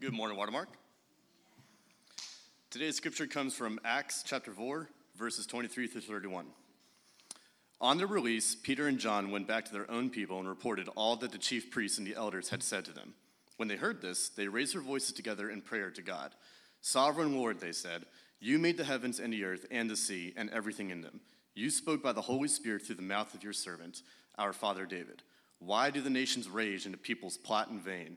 Good morning, Watermark. Today's scripture comes from Acts chapter 4, verses 23 through 31. On their release, Peter and John went back to their own people and reported all that the chief priests and the elders had said to them. When they heard this, they raised their voices together in prayer to God. Sovereign Lord, they said, you made the heavens and the earth and the sea and everything in them. You spoke by the Holy Spirit through the mouth of your servant, our father David. Why do the nations rage and the peoples plot in vain?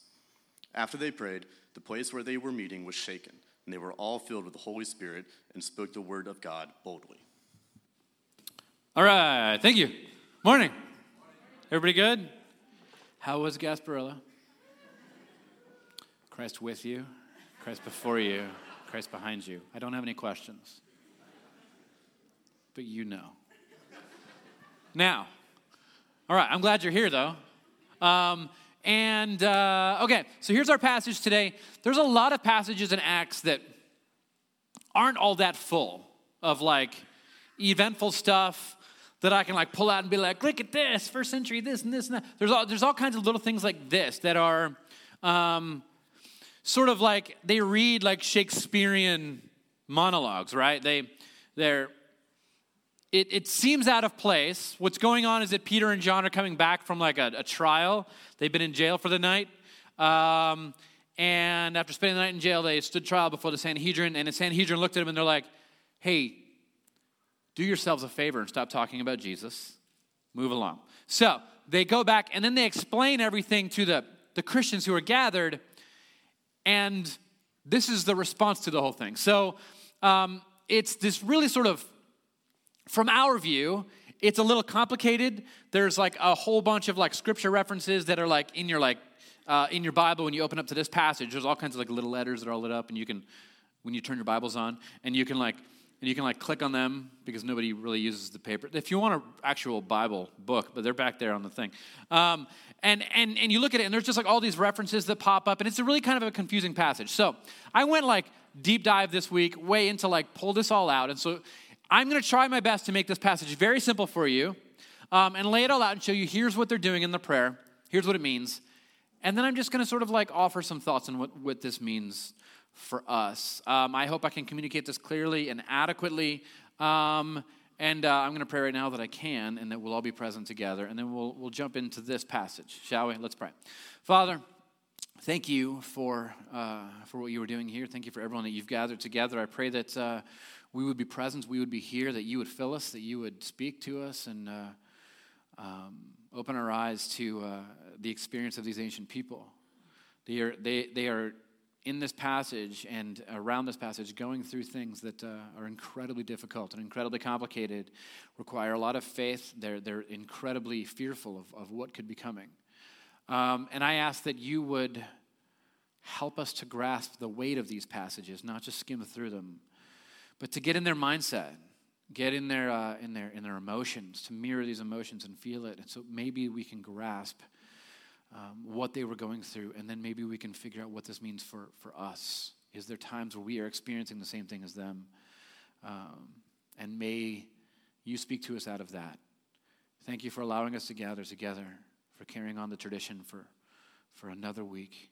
After they prayed, the place where they were meeting was shaken, and they were all filled with the Holy Spirit and spoke the word of God boldly. All right, thank you. Morning. Everybody good? How was Gasparilla? Christ with you, Christ before you, Christ behind you. I don't have any questions, but you know. Now, all right, I'm glad you're here though. Um, and uh, okay, so here's our passage today. There's a lot of passages in Acts that aren't all that full of like eventful stuff that I can like pull out and be like, look at this, first century, this and this and that. There's all, there's all kinds of little things like this that are um, sort of like they read like Shakespearean monologues, right? They they're it, it seems out of place. What's going on is that Peter and John are coming back from like a, a trial. They've been in jail for the night. Um, and after spending the night in jail, they stood trial before the Sanhedrin. And the Sanhedrin looked at them and they're like, hey, do yourselves a favor and stop talking about Jesus. Move along. So they go back and then they explain everything to the, the Christians who are gathered. And this is the response to the whole thing. So um, it's this really sort of from our view, it's a little complicated. There's like a whole bunch of like scripture references that are like in your like uh, in your Bible when you open up to this passage. There's all kinds of like little letters that are all lit up, and you can when you turn your Bibles on, and you can like and you can like click on them because nobody really uses the paper. If you want an actual Bible book, but they're back there on the thing. Um, and, and, and you look at it, and there's just like all these references that pop up, and it's a really kind of a confusing passage. So I went like deep dive this week, way into like pull this all out. And so I'm going to try my best to make this passage very simple for you um, and lay it all out and show you here's what they're doing in the prayer, here's what it means. And then I'm just going to sort of like offer some thoughts on what, what this means for us. Um, I hope I can communicate this clearly and adequately. Um, and uh, I'm going to pray right now that I can and that we'll all be present together. And then we'll, we'll jump into this passage, shall we? Let's pray. Father, thank you for, uh, for what you were doing here. Thank you for everyone that you've gathered together. I pray that. Uh, we would be present, we would be here, that you would fill us, that you would speak to us and uh, um, open our eyes to uh, the experience of these ancient people. They are, they, they are in this passage and around this passage going through things that uh, are incredibly difficult and incredibly complicated, require a lot of faith. They're, they're incredibly fearful of, of what could be coming. Um, and I ask that you would help us to grasp the weight of these passages, not just skim through them but to get in their mindset, get in their, uh, in their, in their emotions, to mirror these emotions and feel it. And so maybe we can grasp um, what they were going through, and then maybe we can figure out what this means for, for us. Is there times where we are experiencing the same thing as them? Um, and may you speak to us out of that. Thank you for allowing us to gather together, for carrying on the tradition for, for another week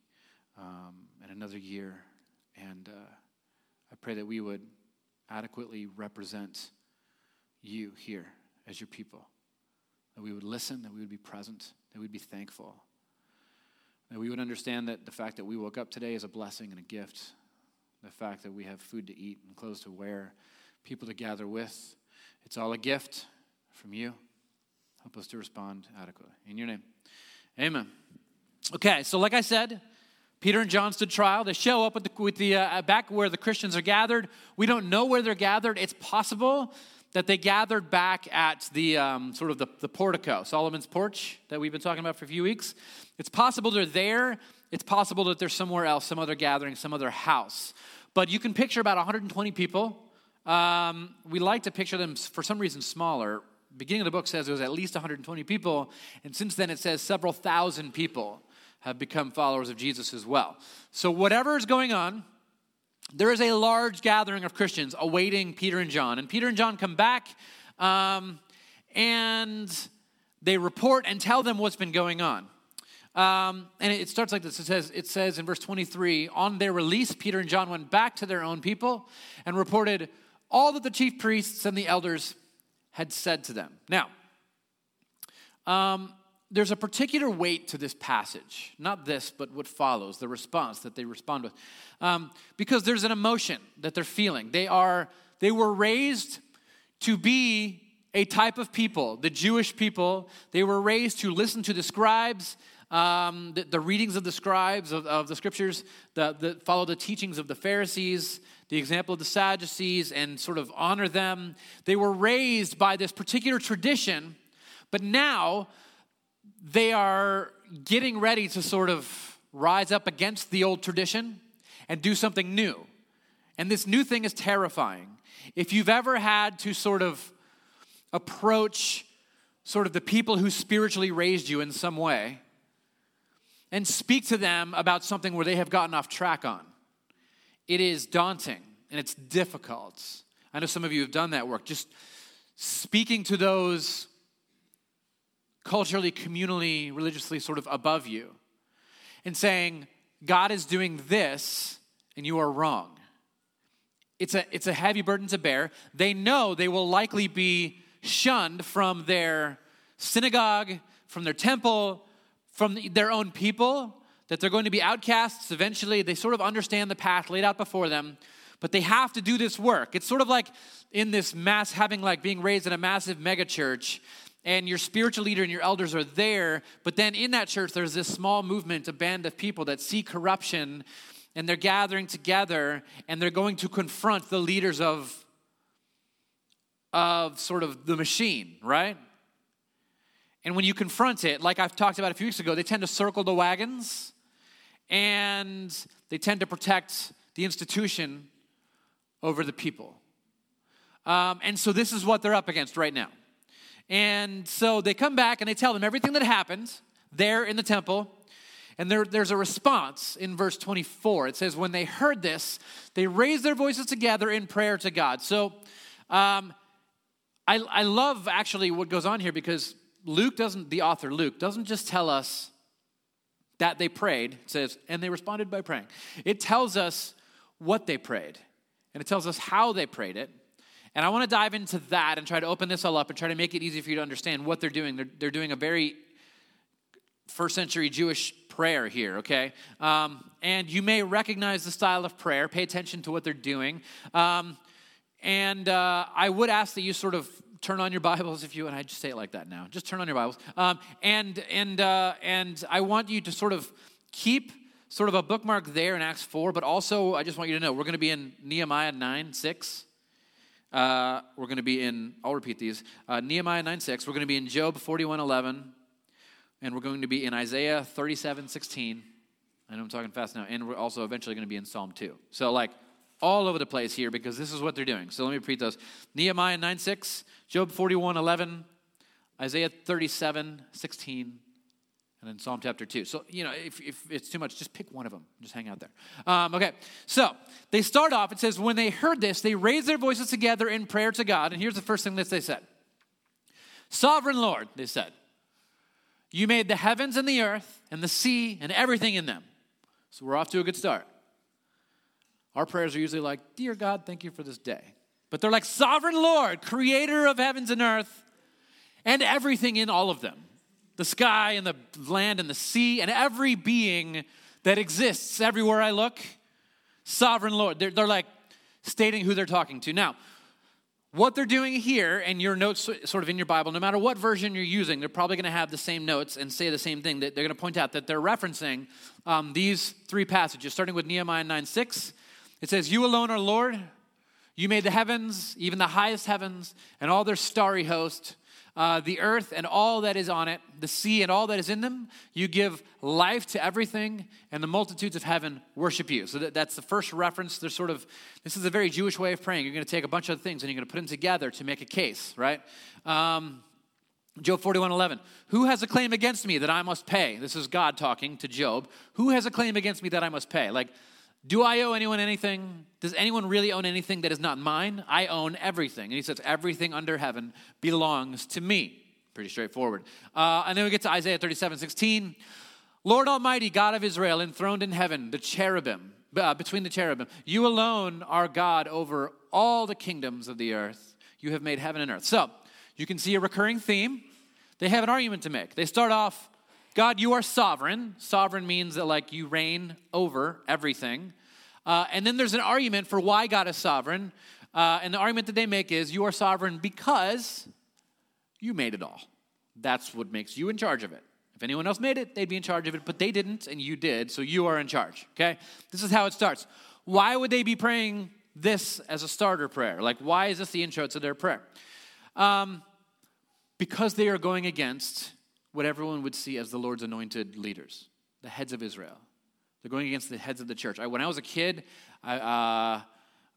um, and another year. And uh, I pray that we would adequately represent you here as your people. That we would listen, that we would be present, that we'd be thankful. That we would understand that the fact that we woke up today is a blessing and a gift. The fact that we have food to eat and clothes to wear, people to gather with, it's all a gift from you. Help us to respond adequately. In your name, amen. Okay, so like I said, Peter and John stood trial. They show up the, with the uh, back where the Christians are gathered. We don't know where they're gathered. It's possible that they gathered back at the um, sort of the, the portico, Solomon's porch that we've been talking about for a few weeks. It's possible they're there. It's possible that they're somewhere else, some other gathering, some other house. but you can picture about 120 people. Um, we like to picture them for some reason smaller. Beginning of the book says it was at least 120 people, and since then it says several thousand people have become followers of Jesus as well. So, whatever is going on, there is a large gathering of Christians awaiting Peter and John. And Peter and John come back um, and they report and tell them what's been going on. Um, and it starts like this it says, it says in verse 23 On their release, Peter and John went back to their own people and reported all that the chief priests and the elders had said to them. Now, um, there's a particular weight to this passage, not this, but what follows, the response that they respond with. Um, because there's an emotion that they're feeling. They are, they were raised to be a type of people, the Jewish people. They were raised to listen to the scribes, um, the, the, readings of the scribes of, of the scriptures, the, the, follow the teachings of the Pharisees, the example of the Sadducees, and sort of honor them. They were raised by this particular tradition, but now they are getting ready to sort of rise up against the old tradition and do something new. And this new thing is terrifying. If you've ever had to sort of approach sort of the people who spiritually raised you in some way and speak to them about something where they have gotten off track on, it is daunting and it's difficult. I know some of you have done that work. Just speaking to those culturally, communally, religiously sort of above you and saying, God is doing this and you are wrong. It's a, it's a heavy burden to bear. They know they will likely be shunned from their synagogue, from their temple, from their own people, that they're going to be outcasts eventually. They sort of understand the path laid out before them, but they have to do this work. It's sort of like in this mass, having like being raised in a massive megachurch and your spiritual leader and your elders are there, but then in that church, there's this small movement, a band of people that see corruption, and they're gathering together and they're going to confront the leaders of, of sort of the machine, right? And when you confront it, like I've talked about a few weeks ago, they tend to circle the wagons and they tend to protect the institution over the people. Um, and so this is what they're up against right now. And so they come back and they tell them everything that happened there in the temple. And there, there's a response in verse 24. It says, When they heard this, they raised their voices together in prayer to God. So um, I, I love actually what goes on here because Luke doesn't, the author Luke, doesn't just tell us that they prayed, it says, and they responded by praying. It tells us what they prayed, and it tells us how they prayed it, and I want to dive into that and try to open this all up and try to make it easy for you to understand what they're doing. They're, they're doing a very first century Jewish prayer here, okay? Um, and you may recognize the style of prayer. Pay attention to what they're doing. Um, and uh, I would ask that you sort of turn on your Bibles if you, and I just say it like that now. Just turn on your Bibles. Um, and and uh, and I want you to sort of keep sort of a bookmark there in Acts 4, but also I just want you to know we're going to be in Nehemiah 9, 6. Uh, we're going to be in, I'll repeat these uh, Nehemiah 9 6. We're going to be in Job 41 11. And we're going to be in Isaiah 37 16. I know I'm talking fast now. And we're also eventually going to be in Psalm 2. So, like, all over the place here because this is what they're doing. So, let me repeat those Nehemiah 9 6, Job 41 11, Isaiah 37 16, and then Psalm chapter 2. So, you know, if, if it's too much, just pick one of them. Just hang out there. Um, okay, so they start off, it says, when they heard this, they raised their voices together in prayer to God. And here's the first thing that they said Sovereign Lord, they said, you made the heavens and the earth and the sea and everything in them. So we're off to a good start. Our prayers are usually like, Dear God, thank you for this day. But they're like, Sovereign Lord, creator of heavens and earth and everything in all of them the sky and the land and the sea and every being that exists everywhere I look. Sovereign Lord. They're, they're like stating who they're talking to. Now, what they're doing here, and your notes sort of in your Bible, no matter what version you're using, they're probably going to have the same notes and say the same thing. That they're going to point out that they're referencing um, these three passages, starting with Nehemiah 9 6. It says, You alone are Lord. You made the heavens, even the highest heavens, and all their starry host. Uh, the earth and all that is on it, the sea and all that is in them. You give life to everything, and the multitudes of heaven worship you. So that, that's the first reference. There's sort of, this is a very Jewish way of praying. You're going to take a bunch of things and you're going to put them together to make a case, right? Um, Job 41 11. Who has a claim against me that I must pay? This is God talking to Job. Who has a claim against me that I must pay? Like, do I owe anyone anything? Does anyone really own anything that is not mine? I own everything. And he says, Everything under heaven belongs to me. Pretty straightforward. Uh, and then we get to Isaiah 37 16. Lord Almighty, God of Israel, enthroned in heaven, the cherubim, uh, between the cherubim, you alone are God over all the kingdoms of the earth. You have made heaven and earth. So, you can see a recurring theme. They have an argument to make. They start off God, you are sovereign. Sovereign means that, like, you reign over everything. Uh, and then there's an argument for why God is sovereign. Uh, and the argument that they make is you are sovereign because you made it all. That's what makes you in charge of it. If anyone else made it, they'd be in charge of it, but they didn't, and you did, so you are in charge, okay? This is how it starts. Why would they be praying this as a starter prayer? Like, why is this the intro to their prayer? Um, because they are going against what everyone would see as the Lord's anointed leaders, the heads of Israel. They're going against the heads of the church. I, when I was a kid, I, uh,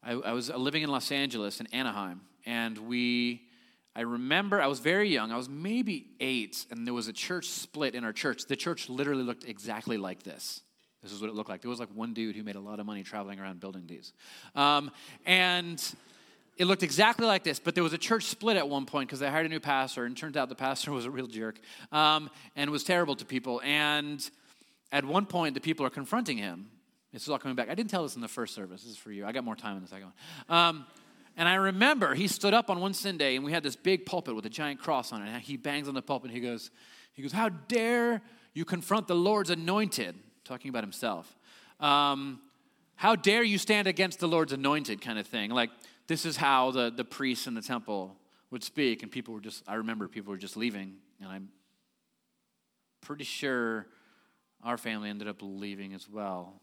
I, I, was living in Los Angeles, in Anaheim, and we, I remember I was very young. I was maybe eight, and there was a church split in our church. The church literally looked exactly like this. This is what it looked like. There was like one dude who made a lot of money traveling around building these. Um, and it looked exactly like this, but there was a church split at one point because they hired a new pastor, and turned out the pastor was a real jerk um, and was terrible to people. And at one point, the people are confronting him. This is all coming back. I didn't tell this in the first service. This is for you. I got more time in the second one. Um, and I remember he stood up on one Sunday, and we had this big pulpit with a giant cross on it. And he bangs on the pulpit. And he goes, he goes, "How dare you confront the Lord's anointed?" Talking about himself. Um, how dare you stand against the Lord's anointed? Kind of thing. Like this is how the, the priests in the temple would speak. And people were just, I remember people were just leaving. And I'm pretty sure our family ended up leaving as well.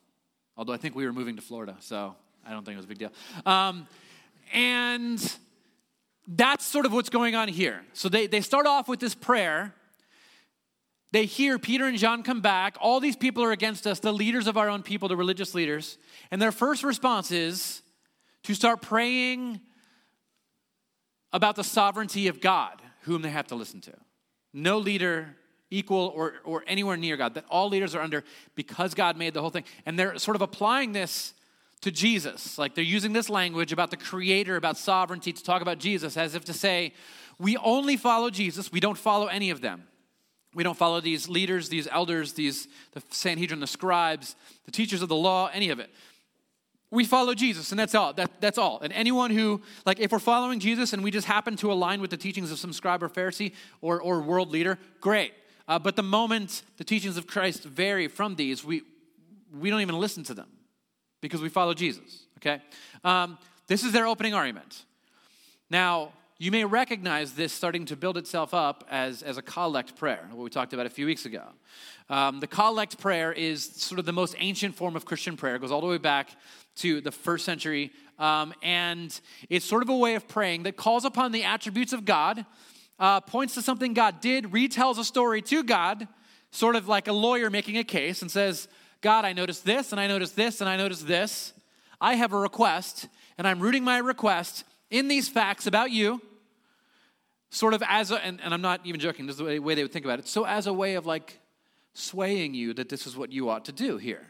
Although I think we were moving to Florida, so I don't think it was a big deal. Um, and that's sort of what's going on here. So they, they start off with this prayer. They hear Peter and John come back. All these people are against us, the leaders of our own people, the religious leaders. And their first response is, to start praying about the sovereignty of God, whom they have to listen to. No leader equal or, or anywhere near God, that all leaders are under because God made the whole thing. And they're sort of applying this to Jesus. Like they're using this language about the creator, about sovereignty to talk about Jesus as if to say, we only follow Jesus, we don't follow any of them. We don't follow these leaders, these elders, these the Sanhedrin, the scribes, the teachers of the law, any of it we follow Jesus, and that's all. That, that's all. And anyone who, like, if we're following Jesus and we just happen to align with the teachings of some scribe or Pharisee or, or world leader, great. Uh, but the moment the teachings of Christ vary from these, we, we don't even listen to them because we follow Jesus, okay? Um, this is their opening argument. Now, you may recognize this starting to build itself up as, as a collect prayer, what we talked about a few weeks ago. Um, the collect prayer is sort of the most ancient form of Christian prayer. It goes all the way back to the first century. Um, and it's sort of a way of praying that calls upon the attributes of God, uh, points to something God did, retells a story to God, sort of like a lawyer making a case, and says, God, I noticed this, and I noticed this, and I noticed this. I have a request, and I'm rooting my request in these facts about you, sort of as a, and, and I'm not even joking, this is the way, way they would think about it. So, as a way of like swaying you that this is what you ought to do here.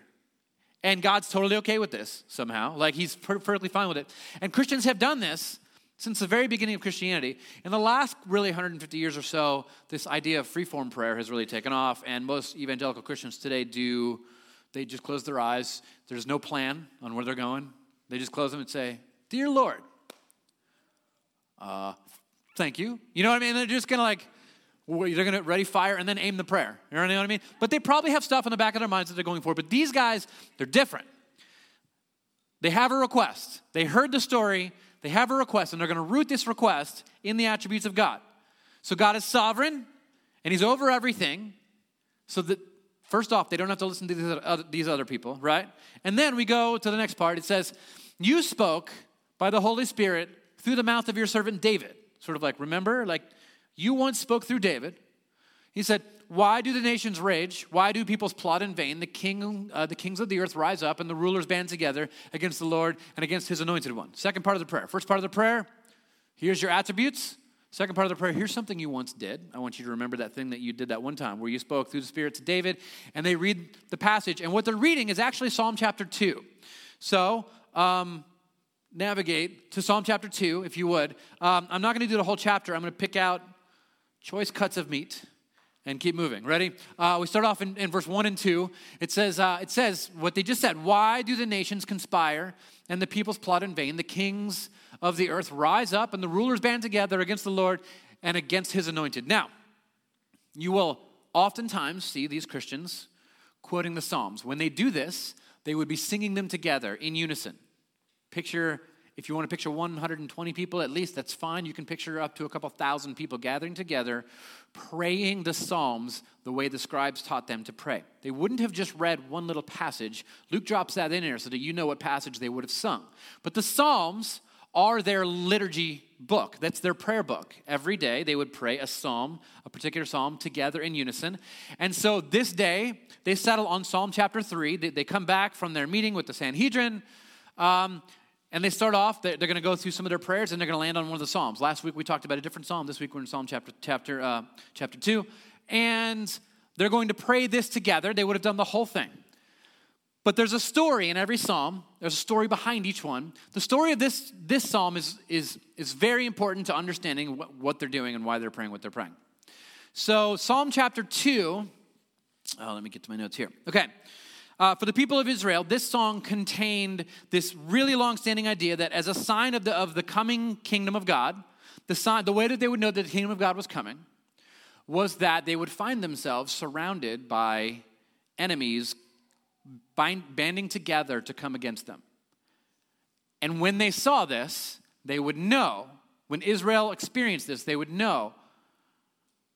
And God's totally okay with this somehow. Like he's perfectly fine with it. And Christians have done this since the very beginning of Christianity. In the last really 150 years or so, this idea of freeform prayer has really taken off. And most evangelical Christians today do, they just close their eyes. There's no plan on where they're going. They just close them and say, Dear Lord, uh, thank you. You know what I mean? They're just kind of they're going to ready fire and then aim the prayer. You know what I mean? But they probably have stuff in the back of their minds that they're going for. But these guys, they're different. They have a request. They heard the story. They have a request, and they're going to root this request in the attributes of God. So God is sovereign, and He's over everything. So that first off, they don't have to listen to these other people, right? And then we go to the next part. It says, "You spoke by the Holy Spirit through the mouth of your servant David." Sort of like, remember, like you once spoke through David. He said, Why do the nations rage? Why do peoples plot in vain? The, king, uh, the kings of the earth rise up, and the rulers band together against the Lord and against his anointed one. Second part of the prayer. First part of the prayer, here's your attributes. Second part of the prayer, here's something you once did. I want you to remember that thing that you did that one time where you spoke through the Spirit to David, and they read the passage. And what they're reading is actually Psalm chapter 2. So, um, navigate to Psalm chapter 2, if you would. Um, I'm not going to do the whole chapter, I'm going to pick out choice cuts of meat and keep moving. Ready? Uh, we start off in, in, verse 1 and 2. It says, uh, it says what they just said Why do the nations conspire and the peoples plot in vain? The kings of the earth rise up and the rulers band together against the Lord and against his anointed. Now, you will oftentimes see these Christians quoting the Psalms. When they do this, they would be singing them together in unison. Picture, if you want to picture 120 people at least, that's fine. You can picture up to a couple thousand people gathering together, praying the Psalms the way the scribes taught them to pray. They wouldn't have just read one little passage. Luke drops that in there so that you know what passage they would have sung. But the Psalms are their liturgy book. That's their prayer book. Every day they would pray a psalm, a particular psalm, together in unison. And so this day they settle on Psalm chapter 3. They, they come back from their meeting with the Sanhedrin. Um, and they start off, they're, going to go through some of their prayers and they're going to land on one of the Psalms. Last week we talked about a different Psalm. This week we're in Psalm chapter, chapter, uh, chapter 2. And they're going to pray this together. They would have done the whole thing. But there's a story in every psalm. There's a story behind each one. The story of this, this psalm is, is, is very important to understanding what, what they're doing and why they're praying what they're praying. So, Psalm chapter 2, oh, let me get to my notes here. Okay. Uh, for the people of Israel, this song contained this really long standing idea that as a sign of the, of the coming kingdom of God, the, sign, the way that they would know that the kingdom of God was coming was that they would find themselves surrounded by enemies bind, banding together to come against them. And when they saw this, they would know, when Israel experienced this, they would know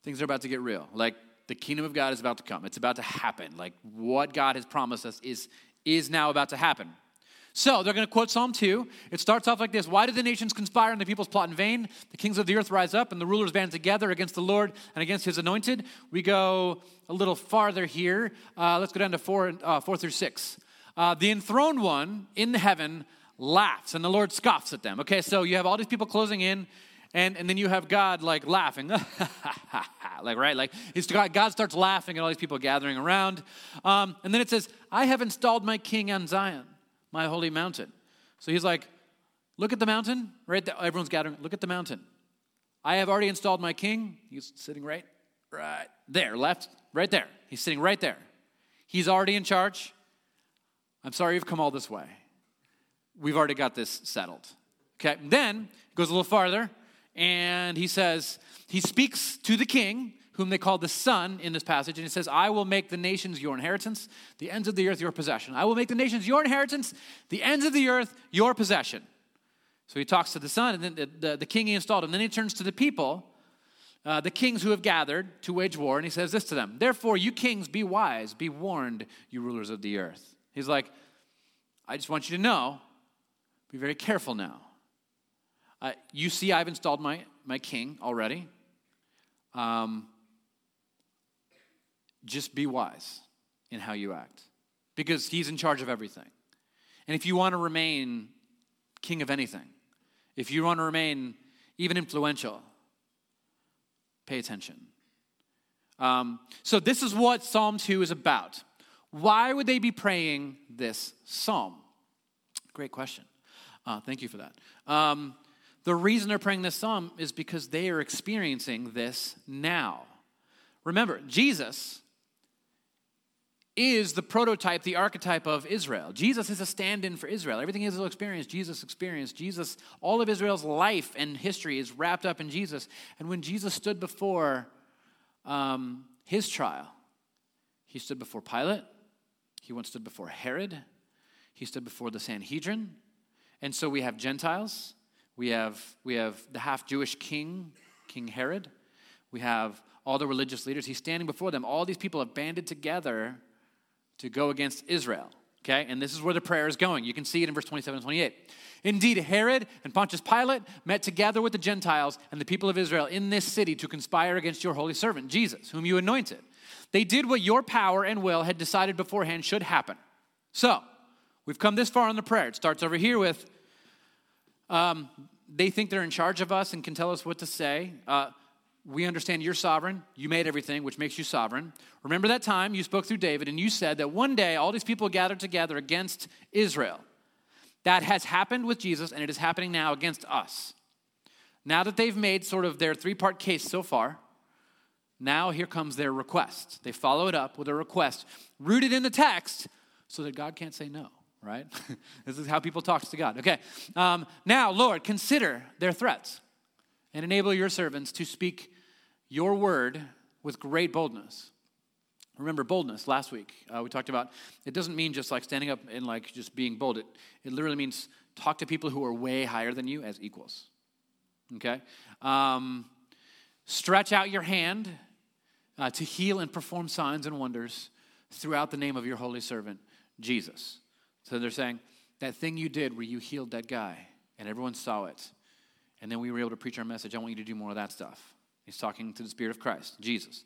things are about to get real. Like the kingdom of God is about to come. It's about to happen. Like what God has promised us is, is now about to happen. So they're going to quote Psalm 2. It starts off like this Why do the nations conspire and the peoples plot in vain? The kings of the earth rise up and the rulers band together against the Lord and against his anointed. We go a little farther here. Uh, let's go down to 4, uh, four through 6. Uh, the enthroned one in the heaven laughs and the Lord scoffs at them. Okay, so you have all these people closing in. And, and then you have God like laughing, like right, like he's, God starts laughing at all these people gathering around, um, and then it says, "I have installed my King on Zion." my holy mountain. So he's like, Look at the mountain, right? Everyone's gathering. Look at the mountain. I have already installed my king. He's sitting right, right there, left, right there. He's sitting right there. He's already in charge. I'm sorry you've come all this way. We've already got this settled. Okay, then it goes a little farther, and he says, he speaks to the king whom they call the Son in this passage. And he says, I will make the nations your inheritance, the ends of the earth your possession. I will make the nations your inheritance, the ends of the earth your possession. So he talks to the Son, and then the, the, the king he installed. And then he turns to the people, uh, the kings who have gathered to wage war, and he says this to them Therefore, you kings, be wise, be warned, you rulers of the earth. He's like, I just want you to know, be very careful now. Uh, you see, I've installed my, my king already. Um, just be wise in how you act because he's in charge of everything. And if you want to remain king of anything, if you want to remain even influential, pay attention. Um, so, this is what Psalm 2 is about. Why would they be praying this psalm? Great question. Uh, thank you for that. Um, the reason they're praying this psalm is because they are experiencing this now. Remember, Jesus is the prototype, the archetype of Israel. Jesus is a stand in for Israel. Everything Israel experienced, Jesus experienced. Jesus, all of Israel's life and history is wrapped up in Jesus. And when Jesus stood before um, his trial, he stood before Pilate, he once stood before Herod, he stood before the Sanhedrin. And so we have Gentiles, we have, we have the half Jewish king, King Herod, we have all the religious leaders. He's standing before them. All these people have banded together to go against Israel. Okay, and this is where the prayer is going. You can see it in verse 27 and 28. Indeed, Herod and Pontius Pilate met together with the Gentiles and the people of Israel in this city to conspire against your holy servant, Jesus, whom you anointed. They did what your power and will had decided beforehand should happen. So, we've come this far in the prayer. It starts over here with um, they think they're in charge of us and can tell us what to say. Uh, we understand you're sovereign. You made everything, which makes you sovereign. Remember that time you spoke through David and you said that one day all these people gathered together against Israel. That has happened with Jesus and it is happening now against us. Now that they've made sort of their three part case so far, now here comes their request. They follow it up with a request rooted in the text so that God can't say no, right? this is how people talk to God. Okay. Um, now, Lord, consider their threats and enable your servants to speak your word with great boldness. Remember boldness last week. Uh, we talked about it doesn't mean just like standing up and like just being bold. It, it literally means talk to people who are way higher than you as equals. Okay? Um, stretch out your hand uh, to heal and perform signs and wonders throughout the name of your holy servant, Jesus. So they're saying, that thing you did where you healed that guy and everyone saw it, and then we were able to preach our message, I want you to do more of that stuff. He's talking to the Spirit of Christ, Jesus.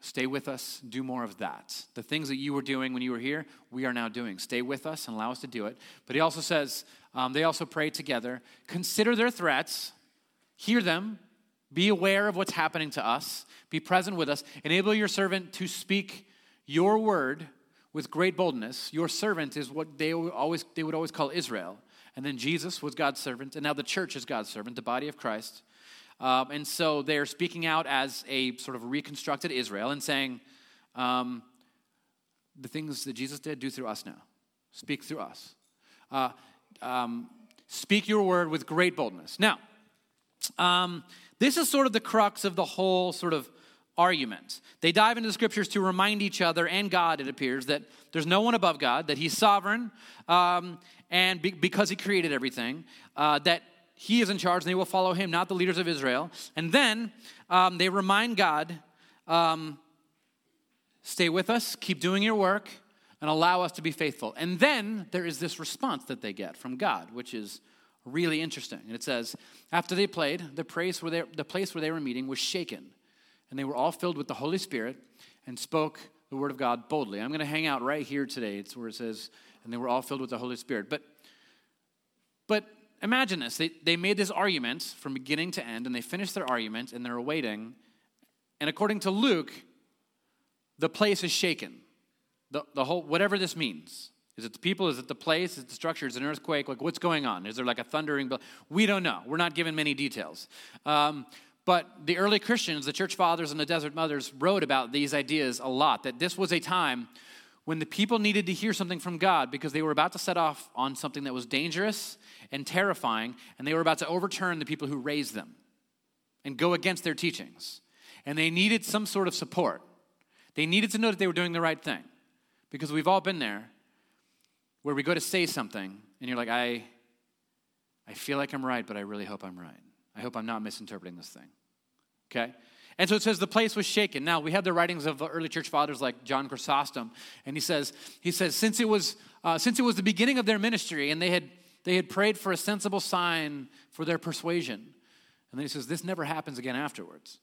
Stay with us, do more of that. The things that you were doing when you were here, we are now doing. Stay with us and allow us to do it. But he also says, um, they also pray together. Consider their threats, hear them, be aware of what's happening to us, be present with us, enable your servant to speak your word with great boldness. Your servant is what they always they would always call Israel. And then Jesus was God's servant, and now the church is God's servant, the body of Christ. Um, and so they're speaking out as a sort of reconstructed Israel and saying, um, the things that Jesus did, do through us now. Speak through us. Uh, um, speak your word with great boldness. Now, um, this is sort of the crux of the whole sort of argument. They dive into the scriptures to remind each other and God, it appears, that there's no one above God, that He's sovereign, um, and be- because He created everything, uh, that he is in charge and they will follow him, not the leaders of Israel. And then um, they remind God, um, stay with us, keep doing your work, and allow us to be faithful. And then there is this response that they get from God, which is really interesting. And it says, after they played, the place where they, the place where they were meeting was shaken, and they were all filled with the Holy Spirit and spoke the word of God boldly. I'm going to hang out right here today. It's where it says, and they were all filled with the Holy Spirit. But, but imagine this. They, they made this argument from beginning to end, and they finished their argument, and they're awaiting. And according to Luke, the place is shaken. The, the whole, whatever this means. Is it the people? Is it the place? Is it the structure? Is it an earthquake? Like, what's going on? Is there like a thundering? We don't know. We're not given many details. Um, but the early Christians, the church fathers and the desert mothers, wrote about these ideas a lot that this was a time when the people needed to hear something from God because they were about to set off on something that was dangerous and terrifying, and they were about to overturn the people who raised them and go against their teachings. And they needed some sort of support. They needed to know that they were doing the right thing because we've all been there where we go to say something and you're like, I, I feel like I'm right, but I really hope I'm right. I hope I'm not misinterpreting this thing. Okay? And so it says the place was shaken. Now we have the writings of early church fathers like John Chrysostom, and he says he says since it was uh, since it was the beginning of their ministry, and they had they had prayed for a sensible sign for their persuasion, and then he says this never happens again afterwards.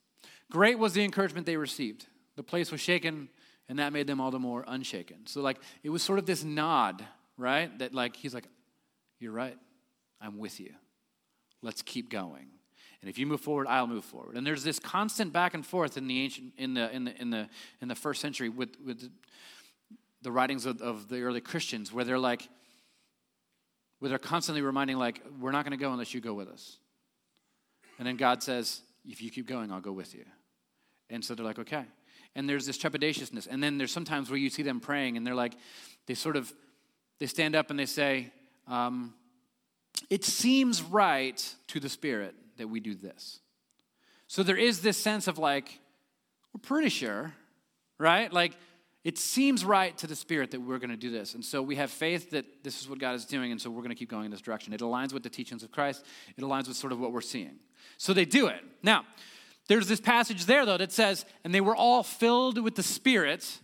Great was the encouragement they received. The place was shaken, and that made them all the more unshaken. So like it was sort of this nod, right? That like he's like, you're right, I'm with you. Let's keep going. And if you move forward, I'll move forward. And there's this constant back and forth in the ancient, in the, in the, in the, in the first century with, with the writings of, of the early Christians where they're like, where they're constantly reminding, like, we're not going to go unless you go with us. And then God says, if you keep going, I'll go with you. And so they're like, okay. And there's this trepidatiousness. And then there's sometimes where you see them praying and they're like, they sort of, they stand up and they say, um, it seems right to the Spirit that we do this. So there is this sense of like, we're pretty sure, right? Like, it seems right to the Spirit that we're going to do this. And so we have faith that this is what God is doing, and so we're going to keep going in this direction. It aligns with the teachings of Christ, it aligns with sort of what we're seeing. So they do it. Now, there's this passage there, though, that says, and they were all filled with the Spirit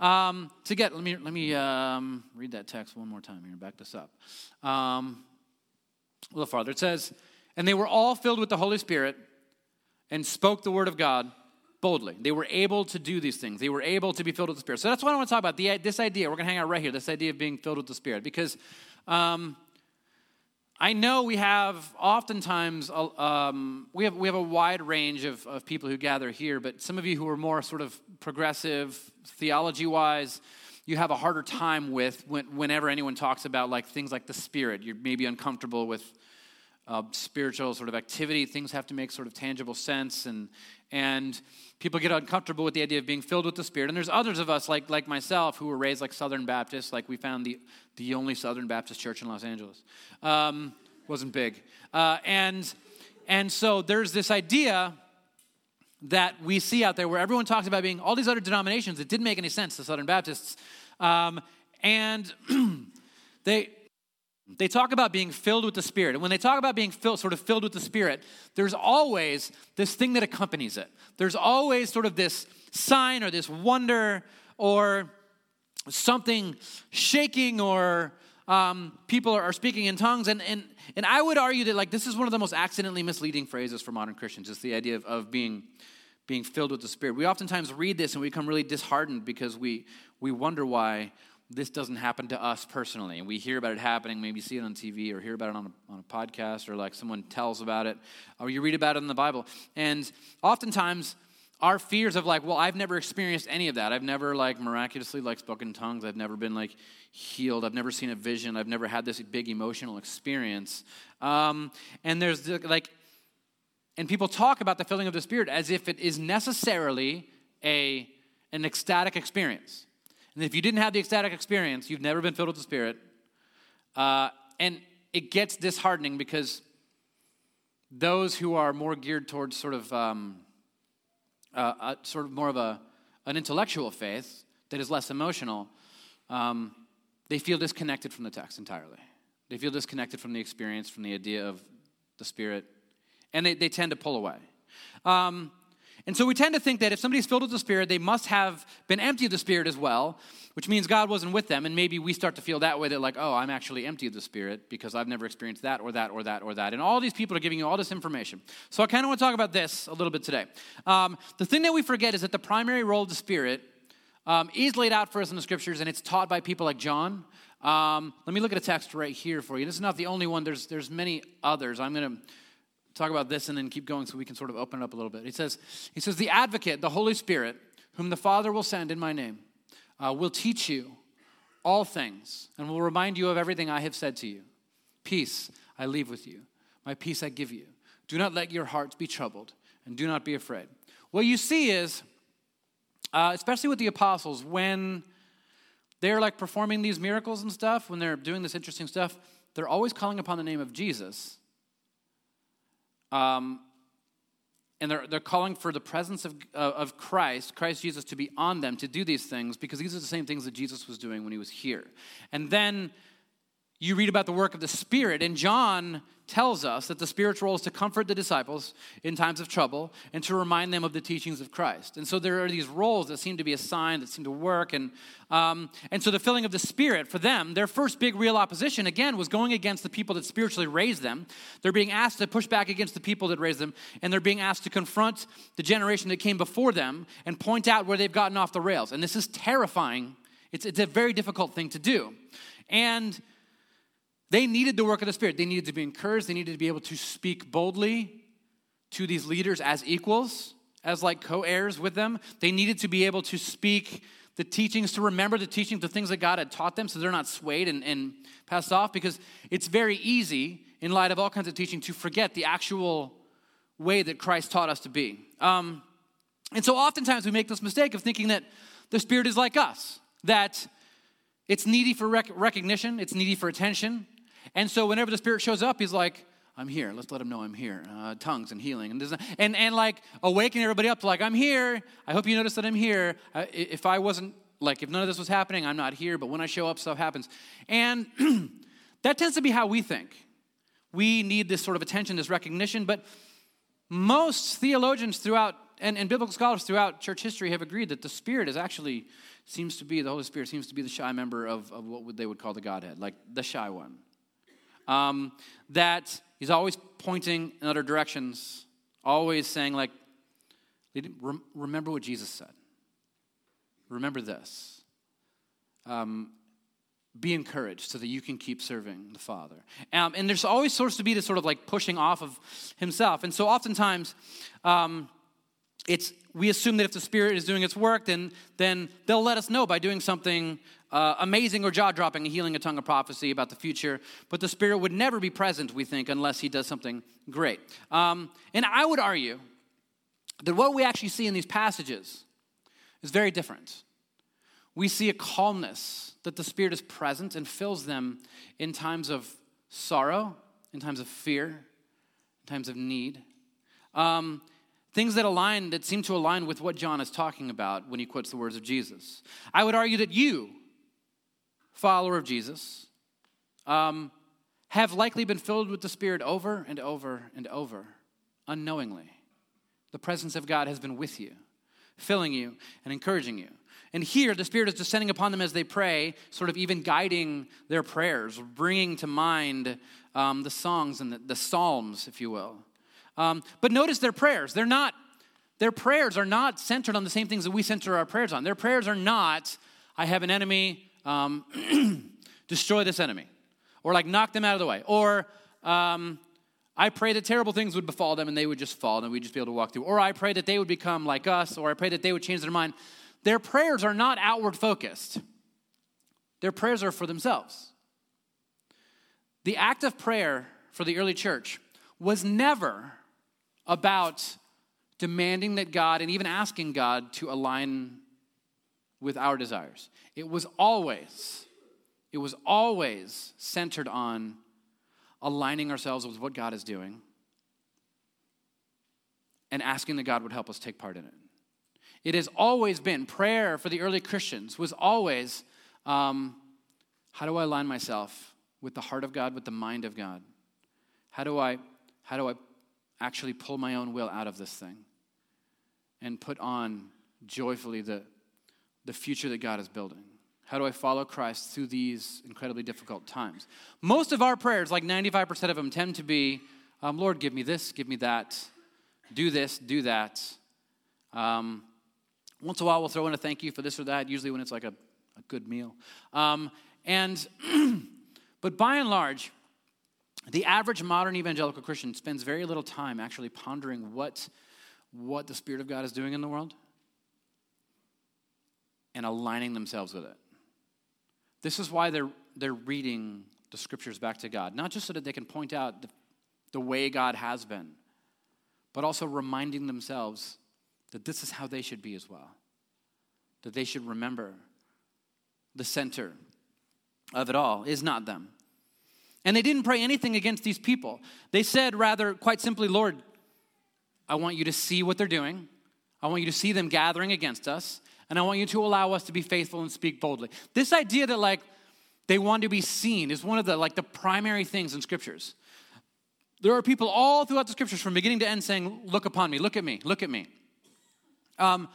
um, to get, let me, let me um, read that text one more time here, back this up. Um, a little farther. It says, And they were all filled with the Holy Spirit and spoke the word of God boldly. They were able to do these things. They were able to be filled with the Spirit. So that's what I want to talk about. The, this idea, we're going to hang out right here, this idea of being filled with the Spirit. Because um, I know we have oftentimes, um, we, have, we have a wide range of, of people who gather here, but some of you who are more sort of progressive, theology wise, you have a harder time with when, whenever anyone talks about like things like the Spirit. You're maybe uncomfortable with uh, spiritual sort of activity. Things have to make sort of tangible sense, and and people get uncomfortable with the idea of being filled with the Spirit. And there's others of us, like like myself, who were raised like Southern Baptists. Like we found the the only Southern Baptist church in Los Angeles. Um, wasn't big, uh, and and so there's this idea that we see out there where everyone talks about being all these other denominations. It didn't make any sense to Southern Baptists, um, and they they talk about being filled with the Spirit. And when they talk about being filled, sort of filled with the Spirit, there's always this thing that accompanies it. There's always sort of this sign or this wonder or something shaking or um, people are, are, speaking in tongues. And, and, and I would argue that like this is one of the most accidentally misleading phrases for modern Christians, is the idea of, of being, being filled with the Spirit. We oftentimes read this and we become really disheartened because we, we wonder why this doesn't happen to us personally. And we hear about it happening, maybe see it on TV or hear about it on a, on a podcast or like someone tells about it or you read about it in the Bible. And oftentimes, our fears of like, well, I've never experienced any of that. I've never like miraculously like spoken tongues. I've never been like healed. I've never seen a vision. I've never had this big emotional experience. Um, and there's like, and people talk about the filling of the Spirit as if it is necessarily a an ecstatic experience. And if you didn't have the ecstatic experience, you've never been filled with the Spirit. Uh, and it gets disheartening because those who are more geared towards sort of um, uh, uh, sort of more of a an intellectual faith that is less emotional, um, they feel disconnected from the text entirely. They feel disconnected from the experience, from the idea of the Spirit, and they, they tend to pull away. Um, and so we tend to think that if somebody's filled with the Spirit, they must have been empty of the Spirit as well, which means God wasn't with them. And maybe we start to feel that way that, like, oh, I'm actually empty of the Spirit because I've never experienced that or that or that or that. And all these people are giving you all this information. So I kind of want to talk about this a little bit today. Um, the thing that we forget is that the primary role of the Spirit um, is laid out for us in the Scriptures, and it's taught by people like John. Um, let me look at a text right here for you. This is not the only one, there's, there's many others. I'm going to talk about this and then keep going so we can sort of open it up a little bit. He says, he says, the advocate, the Holy Spirit, whom the Father will send in my name, uh, will teach you all things and will remind you of everything I have said to you. Peace I leave with you. My peace I give you. Do not let your hearts be troubled and do not be afraid. What you see is, uh, especially with the apostles, when they're like performing these miracles and stuff, when they're doing this interesting stuff, they're always calling upon the name of Jesus um, and they're, they're calling for the presence of, uh, of Christ, Christ Jesus, to be on them to do these things because these are the same things that Jesus was doing when he was here. And then you read about the work of the Spirit, and John tells us that the Spirit's role is to comfort the disciples in times of trouble and to remind them of the teachings of Christ. And so there are these roles that seem to be assigned, that seem to work. And, um, and so the filling of the Spirit, for them, their first big real opposition, again, was going against the people that spiritually raised them. They're being asked to push back against the people that raised them, and they're being asked to confront the generation that came before them and point out where they've gotten off the rails. And this is terrifying. It's, it's a very difficult thing to do. And they needed the work of the Spirit. They needed to be encouraged. They needed to be able to speak boldly to these leaders as equals, as like co heirs with them. They needed to be able to speak the teachings, to remember the teachings, the things that God had taught them so they're not swayed and, and passed off because it's very easy, in light of all kinds of teaching, to forget the actual way that Christ taught us to be. Um, and so oftentimes we make this mistake of thinking that the Spirit is like us, that it's needy for rec- recognition, it's needy for attention, and so whenever the Spirit shows up, he's like, I'm here. Let's let him know I'm here. Uh, tongues and healing. And, and, and like awakening everybody up to like, I'm here. I hope you notice that I'm here. Uh, if I wasn't, like, if none of this was happening, I'm not here. But when I show up, stuff happens. And that tends to be how we think. We need this sort of attention, this recognition. But most theologians throughout and, and biblical scholars throughout church history have agreed that the Spirit is actually, seems to be, the Holy Spirit seems to be the shy member of, of what they would call the Godhead, like the shy one. Um, that he's always pointing in other directions, always saying, like, remember what Jesus said. Remember this. Um, be encouraged so that you can keep serving the Father. Um, and there's always supposed to be this sort of like pushing off of himself. And so oftentimes, um, it's we assume that if the Spirit is doing its work, then then they'll let us know by doing something uh, amazing or jaw dropping, healing a tongue of prophecy about the future. But the Spirit would never be present, we think, unless He does something great. Um, and I would argue that what we actually see in these passages is very different. We see a calmness that the Spirit is present and fills them in times of sorrow, in times of fear, in times of need. Um, things that align, that seem to align with what John is talking about when he quotes the words of Jesus. I would argue that you, follower of Jesus, um, have likely been filled with the Spirit over and over and over, unknowingly. The presence of God has been with you, filling you and encouraging you. And here, the Spirit is descending upon them as they pray, sort of even guiding their prayers, bringing to mind um, the songs and the, the, Psalms, if you will. Um, but notice their prayers. They're not, their prayers are not centered on the same things that we center our prayers on. Their prayers are not, I have an enemy, um, destroy this enemy, or like knock them out of the way, or um, I pray that terrible things would befall them and they would just fall and we'd just be able to walk through. Or I pray that they would become like us, or I pray that they would change their mind. Their prayers are not outward focused, their prayers are for themselves. The act of prayer for the early church was never about demanding that God and even asking God to align with our desires. It was always, it was always centered on aligning ourselves with what God is doing and asking that God would help us take part in it. It has always been prayer for the early Christians was always um, how do I align myself with the heart of God, with the mind of God? How do I how do I actually pull my own will out of this thing and put on joyfully the, the future that God is building? How do I follow Christ through these incredibly difficult times? Most of our prayers, like 95% of them, tend to be um, Lord, give me this, give me that, do this, do that. Um, once in a while, we'll throw in a thank you for this or that, usually when it's like a, a good meal. Um, and, but by and large, the average modern evangelical Christian spends very little time actually pondering what, what the Spirit of God is doing in the world and aligning themselves with it. This is why they're, they're reading the scriptures back to God, not just so that they can point out the, the way God has been, but also reminding themselves that this is how they should be as well. That they should remember the center of it all is not them. And they didn't pray anything against these people. They said, rather, quite simply, Lord, I want you to see what they're doing. I want you to see them gathering against us. And I want you to allow us to be faithful and speak boldly. This idea that, like, they want to be seen is one of the, like, the primary things in scriptures. There are people all throughout the scriptures from beginning to end saying, Look upon me, look at me, look at me. Um,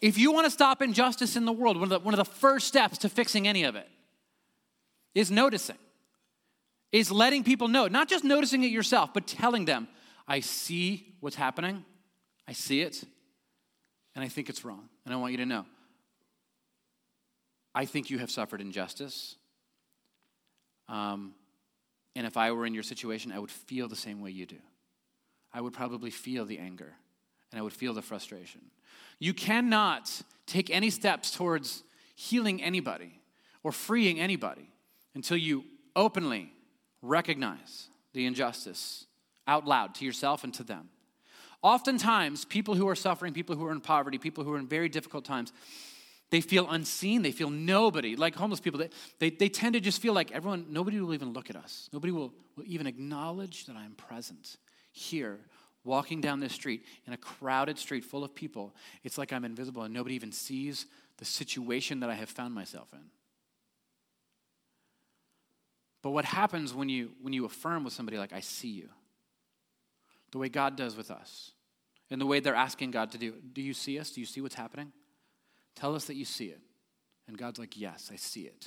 if you want to stop injustice in the world, one of, the, one of the first steps to fixing any of it is noticing is letting people know, not just noticing it yourself, but telling them, I see what's happening, I see it, and I think it's wrong. And I want you to know. I think you have suffered injustice. Um, and if I were in your situation, I would feel the same way you do. I would probably feel the anger and I would feel the frustration. You cannot take any steps towards healing anybody or freeing anybody until you openly recognize the injustice out loud to yourself and to them. Oftentimes, people who are suffering, people who are in poverty, people who are in very difficult times, they feel unseen. They feel nobody. Like homeless people, they, they, they tend to just feel like everyone, nobody will even look at us. Nobody will, will even acknowledge that I'm present here, walking down this street in a crowded street full of people. It's like I'm invisible and nobody even sees the situation that I have found myself in. But what happens when you when you affirm with somebody like I see you? The way God does with us and the way they're asking God to do. Do you see us? Do you see what's happening? Tell us that you see it. And God's like, Yes, I see it.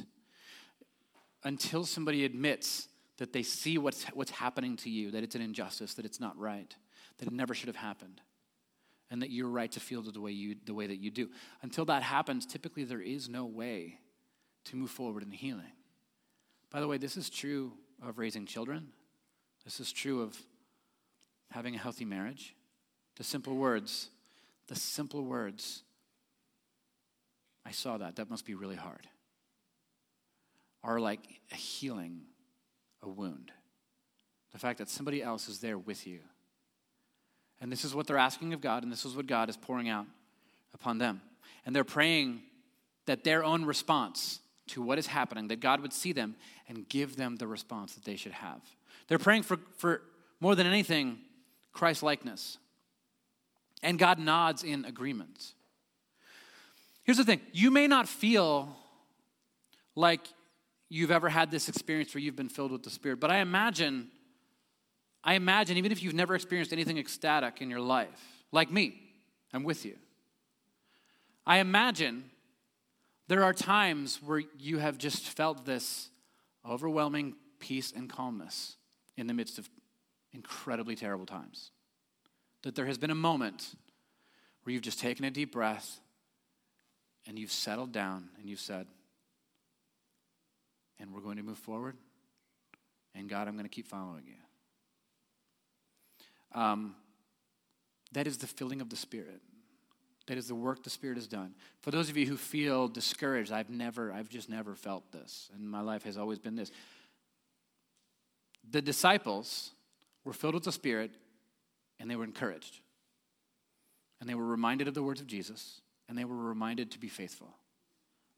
Until somebody admits that they see what's, what's happening to you, that it's an injustice, that it's not right, that it never should have happened, and that you're right to feel the way, you, the way that you do. Until that happens, typically there is no way to move forward in healing. By the way, this is true of raising children, this is true of having a healthy marriage. The simple words, the simple words, I saw that. That must be really hard. Are like a healing a wound. The fact that somebody else is there with you. And this is what they're asking of God, and this is what God is pouring out upon them. And they're praying that their own response to what is happening, that God would see them and give them the response that they should have. They're praying for, for more than anything, Christ likeness. And God nods in agreement. Here's the thing you may not feel like you've ever had this experience where you've been filled with the Spirit, but I imagine, I imagine, even if you've never experienced anything ecstatic in your life, like me, I'm with you. I imagine there are times where you have just felt this overwhelming peace and calmness in the midst of incredibly terrible times. That there has been a moment where you've just taken a deep breath and you've settled down and you've said, and we're going to move forward. And God, I'm going to keep following you. Um, that is the filling of the Spirit. That is the work the Spirit has done. For those of you who feel discouraged, I've never, I've just never felt this, and my life has always been this. The disciples were filled with the Spirit and they were encouraged. And they were reminded of the words of Jesus and they were reminded to be faithful.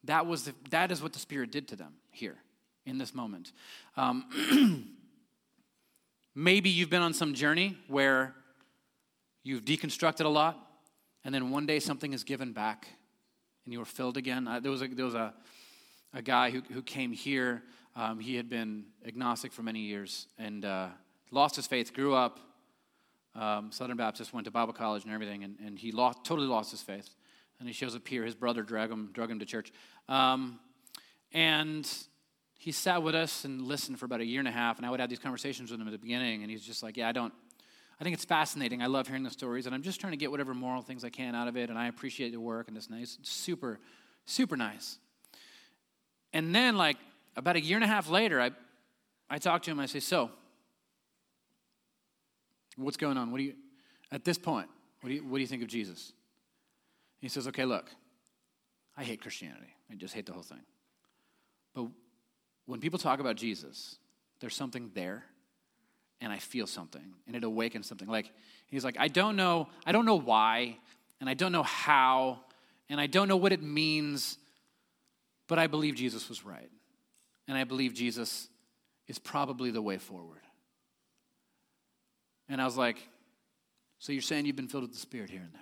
That, was the, that is what the Spirit did to them here in this moment. Um, maybe you've been on some journey where you've deconstructed a lot, and then one day something is given back and you were filled again. Uh, there was a, there was a, a guy who, who came here. Um, he had been agnostic for many years and uh, lost his faith, grew up um, Southern Baptist, went to Bible college and everything, and, and he lost, totally lost his faith. And he shows up here. His brother drug him, drug him to church. Um, and he sat with us and listened for about a year and a half. And I would have these conversations with him at the beginning. And he's just like, Yeah, I don't, I think it's fascinating. I love hearing the stories. And I'm just trying to get whatever moral things I can out of it. And I appreciate your work. And it's nice. Super, super nice. And then, like, about a year and a half later, I, I talk to him. I say, So, what's going on? What do you, at this point, what do you, what do you think of Jesus? He says, okay, look, I hate Christianity. I just hate the whole thing. But when people talk about Jesus, there's something there, and I feel something, and it awakens something. Like, he's like, I don't know, I don't know why, and I don't know how, and I don't know what it means, but I believe Jesus was right. And I believe Jesus is probably the way forward. And I was like, So you're saying you've been filled with the Spirit here and there?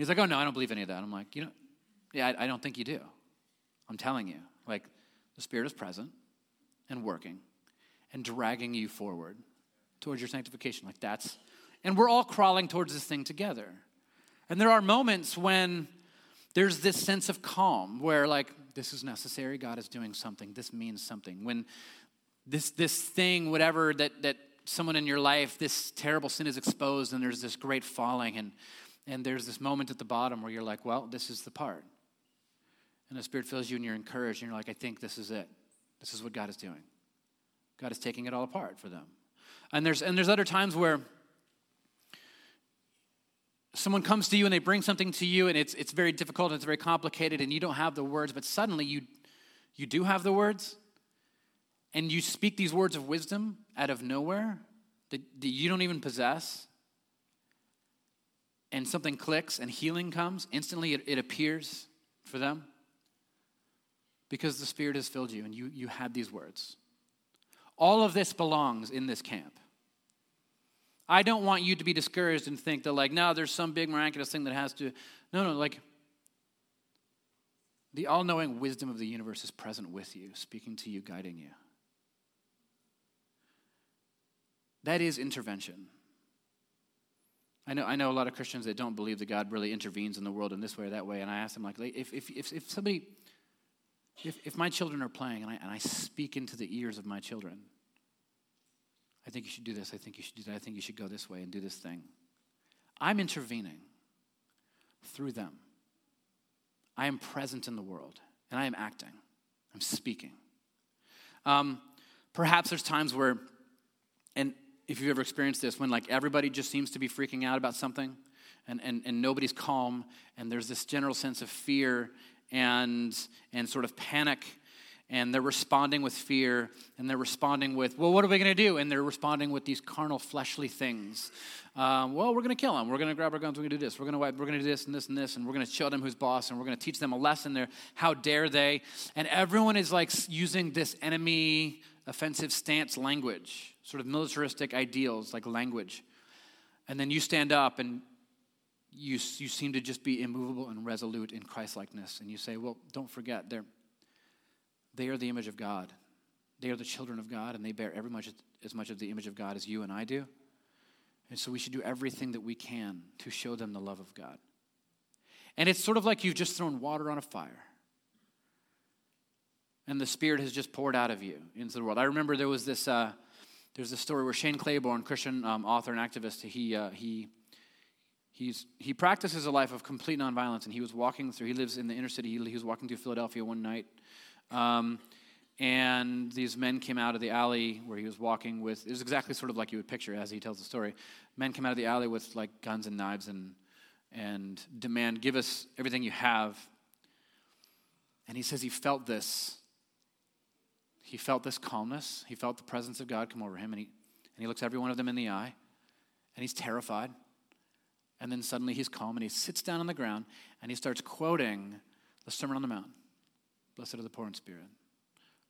He's like, oh, no, I don't believe any of that. I'm like, you know, yeah, I, I don't think you do. I'm telling you. Like, the Spirit is present and working and dragging you forward towards your sanctification. Like, that's, and we're all crawling towards this thing together. And there are moments when there's this sense of calm where, like, this is necessary. God is doing something. This means something. When this, this thing, whatever, that, that someone in your life, this terrible sin is exposed and there's this great falling and and there's this moment at the bottom where you're like, well, this is the part. And the Spirit fills you and you're encouraged and you're like, I think this is it. This is what God is doing. God is taking it all apart for them. And there's, and there's other times where someone comes to you and they bring something to you and it's, it's very difficult and it's very complicated and you don't have the words, but suddenly you, you do have the words and you speak these words of wisdom out of nowhere that, that you don't even possess and something clicks and healing comes, instantly it, it appears for them because the Spirit has filled you and you, you had these words. All of this belongs in this camp. I don't want you to be discouraged and think that, like, no, there's some big miraculous thing that has to. No, no, like, the all knowing wisdom of the universe is present with you, speaking to you, guiding you. That is intervention. I know, I know a lot of Christians that don't believe that God really intervenes in the world in this way or that way. And I ask them, like, if, if, if, if somebody, if, if my children are playing and I, and I speak into the ears of my children, I think you should do this, I think you should do that, I think you should go this way and do this thing. I'm intervening through them. I am present in the world and I am acting, I'm speaking. Um, perhaps there's times where, if you've ever experienced this, when like everybody just seems to be freaking out about something and, and, and nobody's calm and there's this general sense of fear and, and sort of panic and they're responding with fear and they're responding with well what are we going to do? And they're responding with these carnal fleshly things. Um, well we're going to kill them we're going to grab our guns. We're going to do this. We're going to we're going to do this and this and this and we're going to show them who's boss and we're going to teach them a lesson there. How dare they? And everyone is like using this enemy offensive stance language sort of militaristic ideals like language. And then you stand up and you, you seem to just be immovable and resolute in Christlikeness. And you say, well, don't forget, they're, they are the image of God. They are the children of God, and they bear every much as much of the image of God as you and I do. And so we should do everything that we can to show them the love of God. And it's sort of like you've just thrown water on a fire. And the Spirit has just poured out of you into the world. I remember there was this, uh, there's this story where Shane Claiborne, Christian um, author and activist, he, uh, he, he's, he practices a life of complete nonviolence, and he was walking through, he lives in the inner city, he, he was walking through Philadelphia one night, um, and these men came out of the alley where he was walking with, it was exactly sort of like you would picture as he tells the story. Men came out of the alley with like guns and knives and, and demand, give us everything you have. And he says he felt this he felt this calmness. He felt the presence of God come over him, and he, and he looks every one of them in the eye, and he's terrified. And then suddenly he's calm, and he sits down on the ground, and he starts quoting the Sermon on the Mount Blessed are the poor in spirit.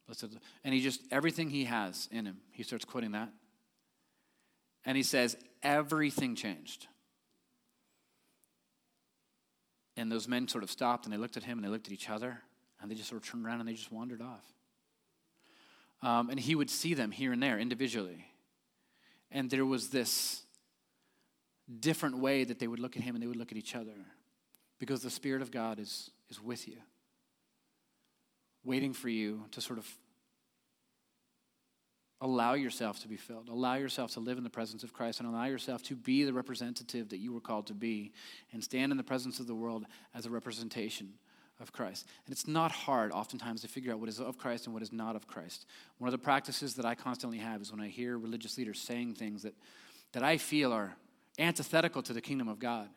Blessed and he just, everything he has in him, he starts quoting that. And he says, Everything changed. And those men sort of stopped and they looked at him and they looked at each other and they just sort of turned around and they just wandered off. Um, and he would see them here and there individually. And there was this different way that they would look at him and they would look at each other because the Spirit of God is, is with you, waiting for you to sort of allow yourself to be filled, allow yourself to live in the presence of Christ, and allow yourself to be the representative that you were called to be and stand in the presence of the world as a representation of Christ. And it's not hard, oftentimes, to figure out what is of Christ and what is not of Christ. One of the practices that I constantly have is when I hear religious leaders saying things that, that I feel are antithetical to the kingdom of God.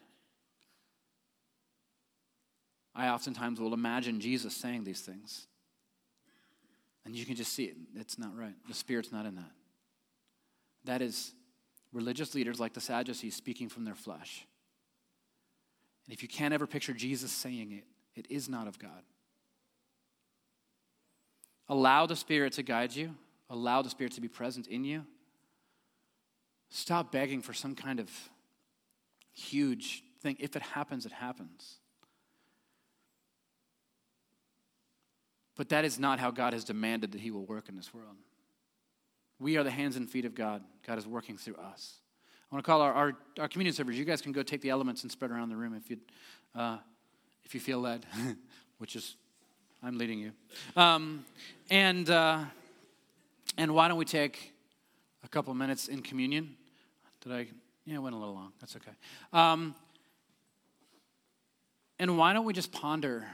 I oftentimes will imagine Jesus saying these things. And you can just see it. It's not right. The Spirit's not in that. That is religious leaders like the Sadducees speaking from their flesh. And if you can't ever picture Jesus saying it, it is not of God. Allow the Spirit to guide you, allow the Spirit to be present in you. Stop begging for some kind of huge thing. If it happens, it happens. But that is not how God has demanded that He will work in this world. We are the hands and feet of God. God is working through us. I want to call our, our, our communion servers. You guys can go take the elements and spread around the room if you'd. Uh, if you feel led, which is, I'm leading you. Um, and, uh, and why don't we take a couple minutes in communion? Did I? Yeah, I went a little long. That's okay. Um, and why don't we just ponder?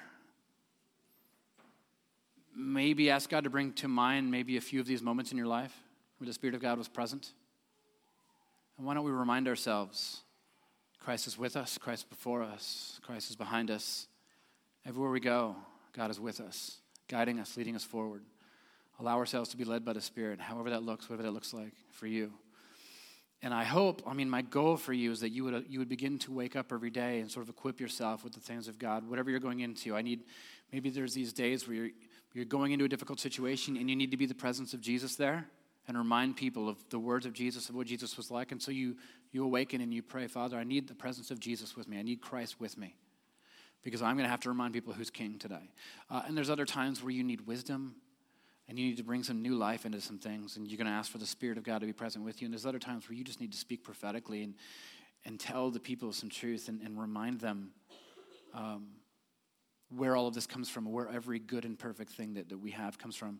Maybe ask God to bring to mind maybe a few of these moments in your life where the Spirit of God was present. And why don't we remind ourselves Christ is with us, Christ before us, Christ is behind us. Everywhere we go, God is with us, guiding us, leading us forward. Allow ourselves to be led by the Spirit, however that looks, whatever that looks like for you. And I hope, I mean, my goal for you is that you would, you would begin to wake up every day and sort of equip yourself with the things of God, whatever you're going into. I need, maybe there's these days where you're, you're going into a difficult situation and you need to be the presence of Jesus there and remind people of the words of Jesus, of what Jesus was like. And so you, you awaken and you pray, Father, I need the presence of Jesus with me. I need Christ with me because I'm going to have to remind people who's king today. Uh, and there's other times where you need wisdom and you need to bring some new life into some things and you're going to ask for the Spirit of God to be present with you. And there's other times where you just need to speak prophetically and, and tell the people some truth and, and remind them um, where all of this comes from, where every good and perfect thing that, that we have comes from,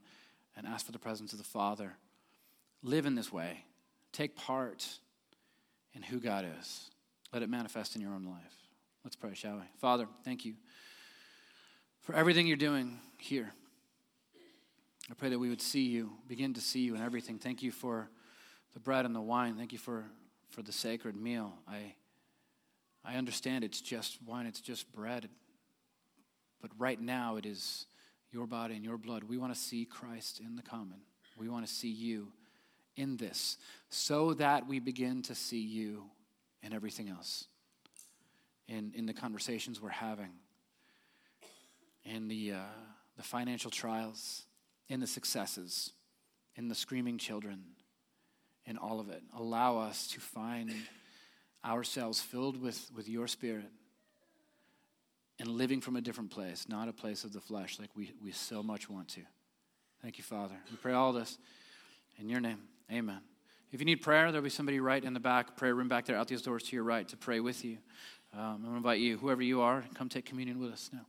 and ask for the presence of the Father. Live in this way. Take part in who God is. Let it manifest in your own life. Let's pray, shall we? Father, thank you for everything you're doing here. I pray that we would see you, begin to see you in everything. Thank you for the bread and the wine. Thank you for, for the sacred meal. I, I understand it's just wine, it's just bread. But right now, it is your body and your blood. We want to see Christ in the common. We want to see you in this so that we begin to see you in everything else. In, in the conversations we're having, in the, uh, the financial trials, in the successes, in the screaming children, in all of it. Allow us to find ourselves filled with, with your spirit and living from a different place, not a place of the flesh like we, we so much want to. Thank you, Father. We pray all this in your name. Amen. If you need prayer, there'll be somebody right in the back, prayer room back there, out these doors to your right to pray with you. Um, I'm going to invite you, whoever you are, come take communion with us now.